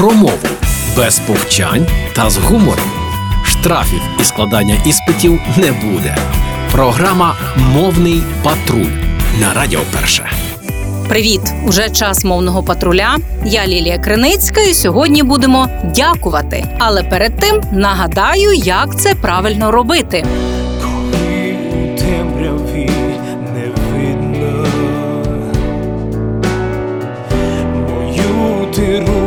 про мову без повчань та з гумором. Штрафів і складання іспитів не буде. Програма Мовний патруль на Радіо Перше. Привіт! Уже час мовного патруля. Я Лілія Криницька, і сьогодні будемо дякувати. Але перед тим нагадаю, як це правильно робити. Коли у темряві не видно мою ти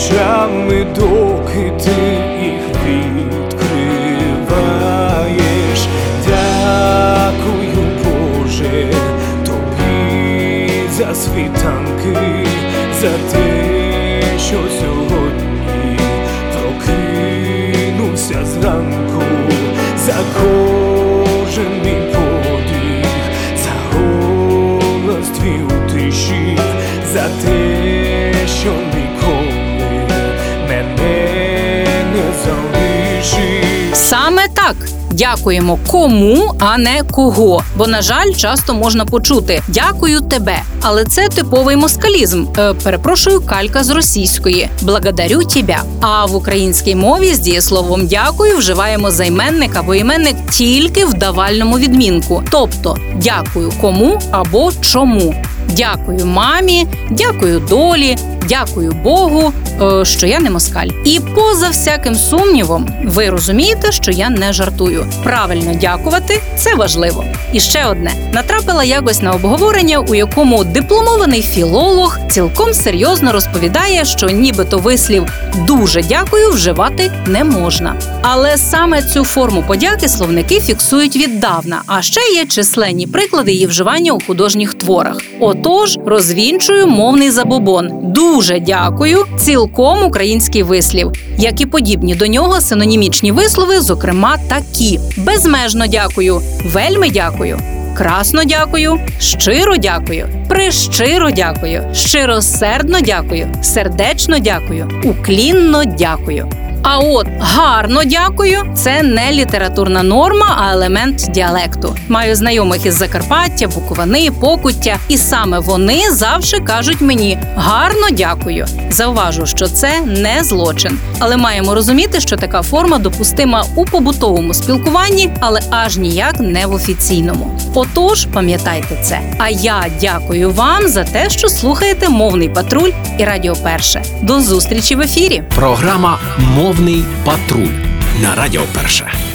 очами, доки ти їх відкриваєш. Дякую, Боже, тобі за світанки, за те, що сьогодні прокинувся зранку, за кожен мій подих, за голос твій у тиші, за те, Саме так. Дякуємо кому, а не кого. Бо, на жаль, часто можна почути дякую тебе. Але це типовий москалізм. Е, перепрошую, калька з російської благодарю тебя. А в українській мові з дієсловом дякую вживаємо займенник або іменник тільки в давальному відмінку. Тобто дякую кому або чому. Дякую мамі, дякую долі, дякую Богу, е, що я не москаль. І поза всяким сумнівом, ви розумієте, що я не жартую. Правильно дякувати це важливо. І ще одне натрапила якось на обговорення, у якому дипломований філолог цілком серйозно розповідає, що нібито вислів дуже дякую вживати не можна. Але саме цю форму подяки словники фіксують віддавна. А ще є численні приклади її вживання у художніх творах. Отож, розвінчую мовний забобон. Дуже дякую. Цілком український вислів, як і подібні до нього синонімічні вислови, зокрема такі: безмежно дякую, вельми дякую. Красно дякую, щиро дякую, прищиро дякую, щиросердно дякую, сердечно дякую, уклінно дякую. А от гарно дякую це не літературна норма, а елемент діалекту. Маю знайомих із Закарпаття, Буковини, Покуття, і саме вони завжди кажуть мені гарно дякую. Зауважу, що це не злочин, але маємо розуміти, що така форма допустима у побутовому спілкуванні, але аж ніяк не в офіційному. Отож, пам'ятайте це. А я дякую вам за те, що слухаєте мовний патруль і Радіо Перше. До зустрічі в ефірі. Програма Мовний патруль на Радіо Перше.